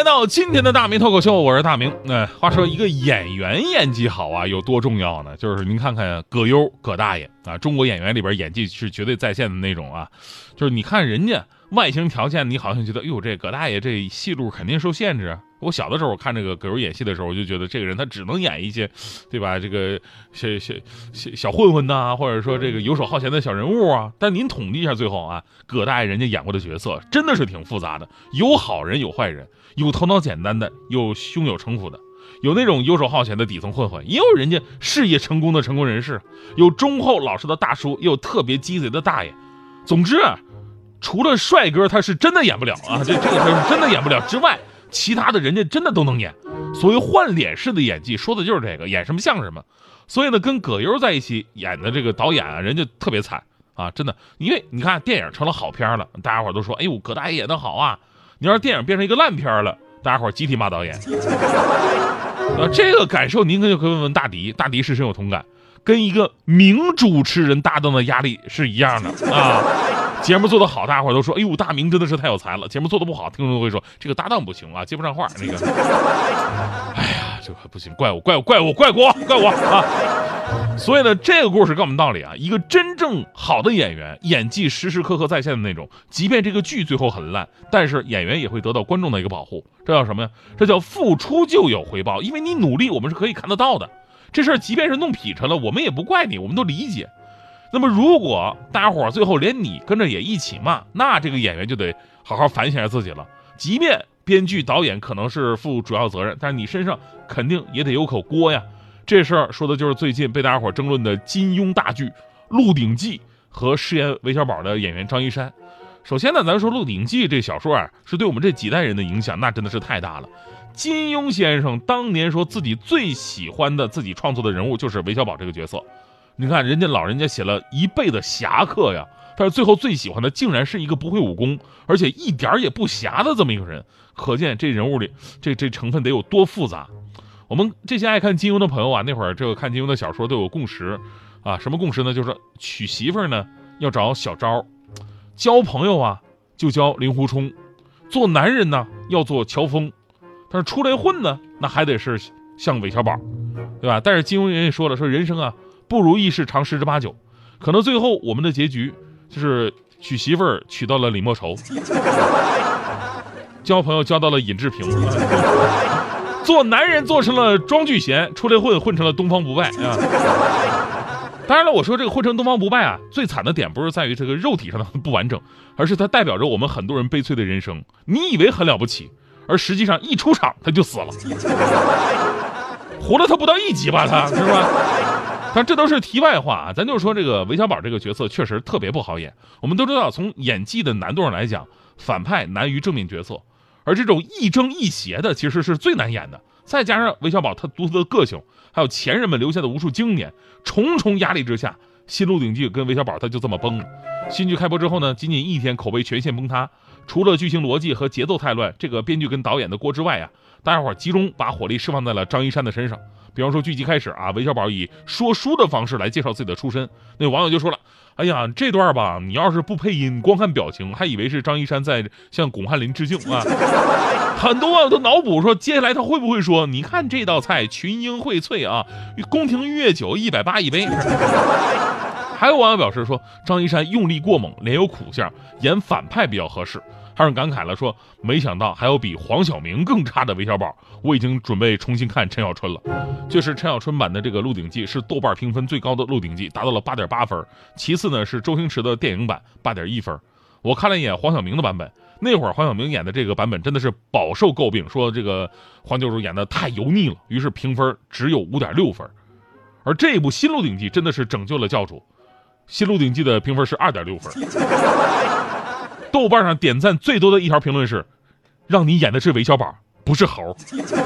来到今天的大明脱口秀，我是大明。那、话说一个演员演技好啊，有多重要呢？就是您看看葛优葛大爷啊，中国演员里边演技是绝对在线的那种啊。就是你看人家外形条件，你好像觉得，哟，这葛大爷这戏路肯定受限制。我小的时候我看这个葛优演戏的时候，我就觉得这个人他只能演一些，对吧？这个小小小小混混呐、或者说这个游手好闲的小人物啊。但您统计一下，最后啊，葛大爷人家演过的角色真的是挺复杂的，有好人有坏人，有头脑简单的，有胸有城府的。有那种游手好闲的底层混混，也有人家事业成功的成功人士，有忠厚老实的大叔，也有特别鸡贼的大爷。总之啊，除了帅哥他是真的演不了啊，这这个他是真的演不了之外，其他的人家真的都能演。所谓换脸式的演技，说的就是这个，演什么像什么。所以呢，跟葛优在一起演的这个导演啊，人家特别惨啊，真的，因为你看电影成了好片了，大家伙都说，哎呦，葛大爷演的好啊。你要是电影变成一个烂片了，大家伙集体骂导演。啊，这个感受您可就可以问问大迪，大迪是深有同感，跟一个名主持人搭档的压力是一样的啊。节目做得好，大伙都说，哎呦，大明真的是太有才了。节目做得不好，听众都会说这个搭档不行啊，接不上话。那个，哎呀，这个不行，怪我，怪我，怪我，怪我，怪我啊！所以呢，这个故事告诉我们道理啊，一个真正好的演员，演技时时刻刻在线的那种，即便这个剧最后很烂，但是演员也会得到观众的一个保护。这叫什么呀？这叫付出就有回报，因为你努力，我们是可以看得到的。这事儿即便是弄劈成了，我们也不怪你，我们都理解。那么，如果大家伙儿最后连你跟着也一起骂，那这个演员就得好好反省下自己了。即便编剧导演可能是负主要责任，但是你身上肯定也得有口锅呀。这事儿说的就是最近被大家伙儿争论的金庸大剧《鹿鼎记》和饰演韦小宝的演员张一山。首先呢，咱说《鹿鼎记》这小说啊，是对我们这几代人的影响，那真的是太大了。金庸先生当年说自己最喜欢的自己创作的人物就是韦小宝这个角色。你看，人家老人家写了一辈子侠客呀，但是最后最喜欢的竟然是一个不会武功，而且一点也不侠的这么一个人，可见这人物里这这成分得有多复杂。我们这些爱看金庸的朋友啊，那会儿这个看金庸的小说都有共识啊，什么共识呢？就是娶媳妇呢要找小昭，交朋友啊就交令狐冲，做男人呢要做乔峰，但是出来混呢，那还得是像韦小宝，对吧？但是金庸人也说了，说人生啊。不如意事常十之八九，可能最后我们的结局就是娶媳妇儿娶到了李莫愁，交朋友交到了尹志平，做男人做成了庄聚贤，出来混混成了东方不败啊！当然了，我说这个混成东方不败啊，最惨的点不是在于这个肉体上的不完整，而是它代表着我们很多人悲催的人生。你以为很了不起，而实际上一出场他就死了，活了他不到一集吧，他是吧？但这都是题外话啊，咱就说这个韦小宝这个角色确实特别不好演。我们都知道，从演技的难度上来讲，反派难于正面角色，而这种亦正亦邪的其实是最难演的。再加上韦小宝他独特的个性，还有前人们留下的无数经典，重重压力之下，《新鹿鼎记》跟韦小宝他就这么崩了。新剧开播之后呢，仅仅一天口碑全线崩塌。除了剧情逻辑和节奏太乱，这个编剧跟导演的锅之外啊，大家伙集中把火力释放在了张一山的身上。比方说，剧集开始啊，韦小宝以说书的方式来介绍自己的出身，那网友就说了：“哎呀，这段吧，你要是不配音，光看表情，还以为是张一山在向巩汉林致敬啊。”很多网友都脑补说，接下来他会不会说：“你看这道菜群英荟萃啊，宫廷御酒一百八一杯。”还有网友表示说，张一山用力过猛，脸有苦相，演反派比较合适。还有人感慨了说，没想到还有比黄晓明更差的韦小宝。我已经准备重新看陈小春了。确实，陈小春版的这个《鹿鼎记》是豆瓣评分最高的《鹿鼎记》，达到了八点八分。其次呢是周星驰的电影版，八点一分。我看了一眼黄晓明的版本，那会儿黄晓明演的这个版本真的是饱受诟病，说这个黄教主演的太油腻了，于是评分只有五点六分。而这部《新鹿鼎记》真的是拯救了教主，《新鹿鼎记》的评分是二点六分。豆瓣上点赞最多的一条评论是：“让你演的是韦小宝，不是猴。”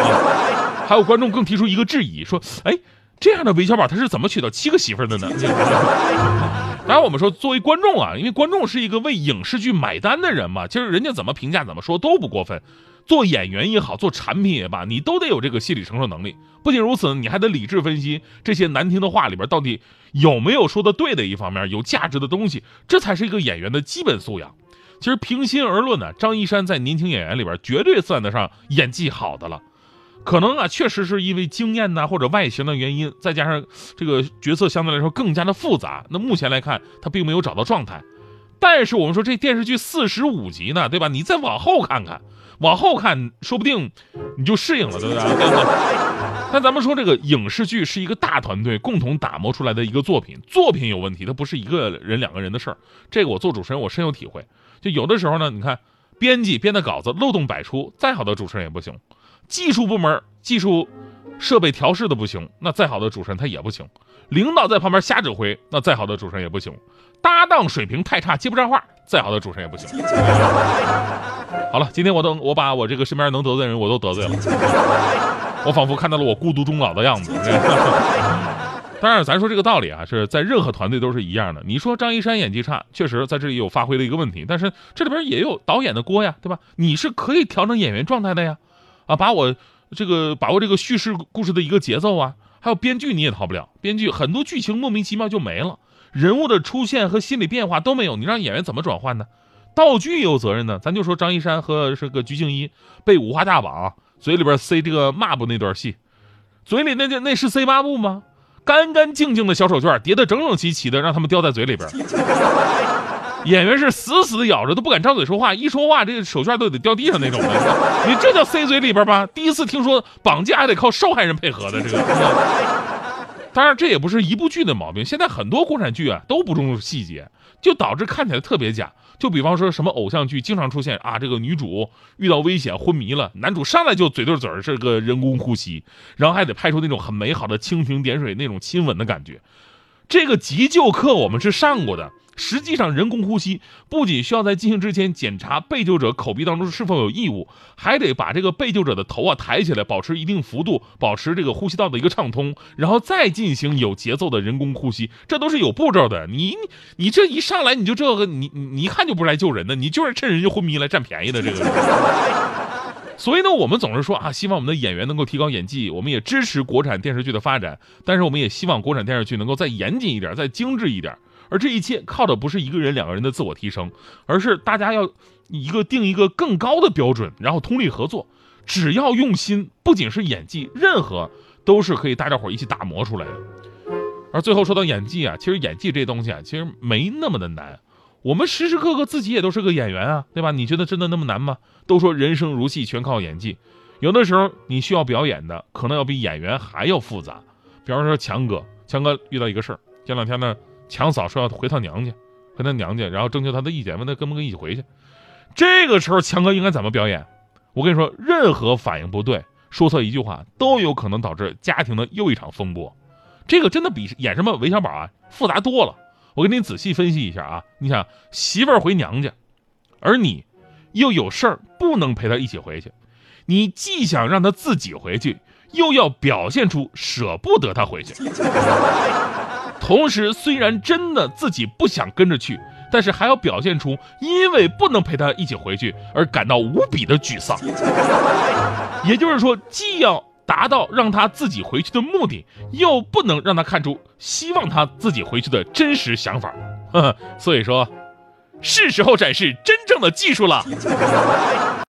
啊，还有观众更提出一个质疑，说：“哎，这样的韦小宝他是怎么娶到七个媳妇的呢？当然，我们说作为观众啊，因为观众是一个为影视剧买单的人嘛，其实人家怎么评价怎么说都不过分。做演员也好，做产品也罢，你都得有这个心理承受能力。不仅如此，你还得理智分析这些难听的话里边到底有没有说的对的一方面，有价值的东西，这才是一个演员的基本素养。其实平心而论呢，张一山在年轻演员里边绝对算得上演技好的了。可能啊，确实是因为经验呐或者外形的原因，再加上这个角色相对来说更加的复杂。那目前来看，他并没有找到状态。但是我们说这电视剧四十五集呢，对吧？你再往后看看，往后看，说不定你就适应了，对不对？但咱们说这个影视剧是一个大团队共同打磨出来的一个作品，作品有问题，它不是一个人两个人的事儿。这个我做主持人，我深有体会。就有的时候呢，你看编辑编的稿子漏洞百出，再好的主持人也不行；技术部门技术设备调试的不行，那再好的主持人他也不行；领导在旁边瞎指挥，那再好的主持人也不行；搭档水平太差接不上话，再好的主持人也不行。好了，今天我都我把我这个身边能得罪的人我都得罪了，我仿佛看到了我孤独终老的样子。当然，咱说这个道理啊，是在任何团队都是一样的。你说张一山演技差，确实在这里有发挥的一个问题，但是这里边也有导演的锅呀，对吧？你是可以调整演员状态的呀，啊，把我这个把握这个叙事故事的一个节奏啊，还有编剧你也逃不了，编剧很多剧情莫名其妙就没了，人物的出现和心理变化都没有，你让演员怎么转换呢？道具也有责任呢。咱就说张一山和这个鞠婧祎被五花大绑，嘴里边塞这个抹布那段戏，嘴里那那那是塞抹布吗？干干净净的小手绢叠得整整齐齐的，让他们叼在嘴里边。演员是死死的咬着，都不敢张嘴说话，一说话这个手绢都得掉地上那种的。你这叫塞嘴里边吧？第一次听说绑架还得靠受害人配合的这个。当然，这也不是一部剧的毛病。现在很多国产剧啊都不重视细节，就导致看起来特别假。就比方说什么偶像剧，经常出现啊，这个女主遇到危险昏迷了，男主上来就嘴对嘴是个人工呼吸，然后还得拍出那种很美好的蜻蜓点水那种亲吻的感觉。这个急救课我们是上过的。实际上，人工呼吸不仅需要在进行之前检查被救者口鼻当中是否有异物，还得把这个被救者的头啊抬起来，保持一定幅度，保持这个呼吸道的一个畅通，然后再进行有节奏的人工呼吸，这都是有步骤的。你你 你这一上来你就这个，你你一看就不是来救人的，你就是趁人家昏迷来占便宜的这个。所以呢，我们总是说啊，希望我们的演员能够提高演技，我们也支持国产电视剧的发展，但是我们也希望国产电视剧能够再严谨一点，再精致一点。而这一切靠的不是一个人、两个人的自我提升，而是大家要一个定一个更高的标准，然后通力合作。只要用心，不仅是演技，任何都是可以大家伙一起打磨出来的。而最后说到演技啊，其实演技这东西啊，其实没那么的难。我们时时刻刻自己也都是个演员啊，对吧？你觉得真的那么难吗？都说人生如戏，全靠演技。有的时候你需要表演的，可能要比演员还要复杂。比方说强哥，强哥遇到一个事儿，前两天呢。强嫂说要回趟娘家，回他娘家，然后征求他的意见，问他跟不跟一起回去。这个时候，强哥应该怎么表演？我跟你说，任何反应不对，说错一句话，都有可能导致家庭的又一场风波。这个真的比演什么韦小宝啊复杂多了。我给你仔细分析一下啊，你想媳妇儿回娘家，而你又有事儿不能陪她一起回去，你既想让她自己回去，又要表现出舍不得她回去。同时，虽然真的自己不想跟着去，但是还要表现出因为不能陪他一起回去而感到无比的沮丧。也就是说，既要达到让他自己回去的目的，又不能让他看出希望他自己回去的真实想法。所以说，是时候展示真正的技术了。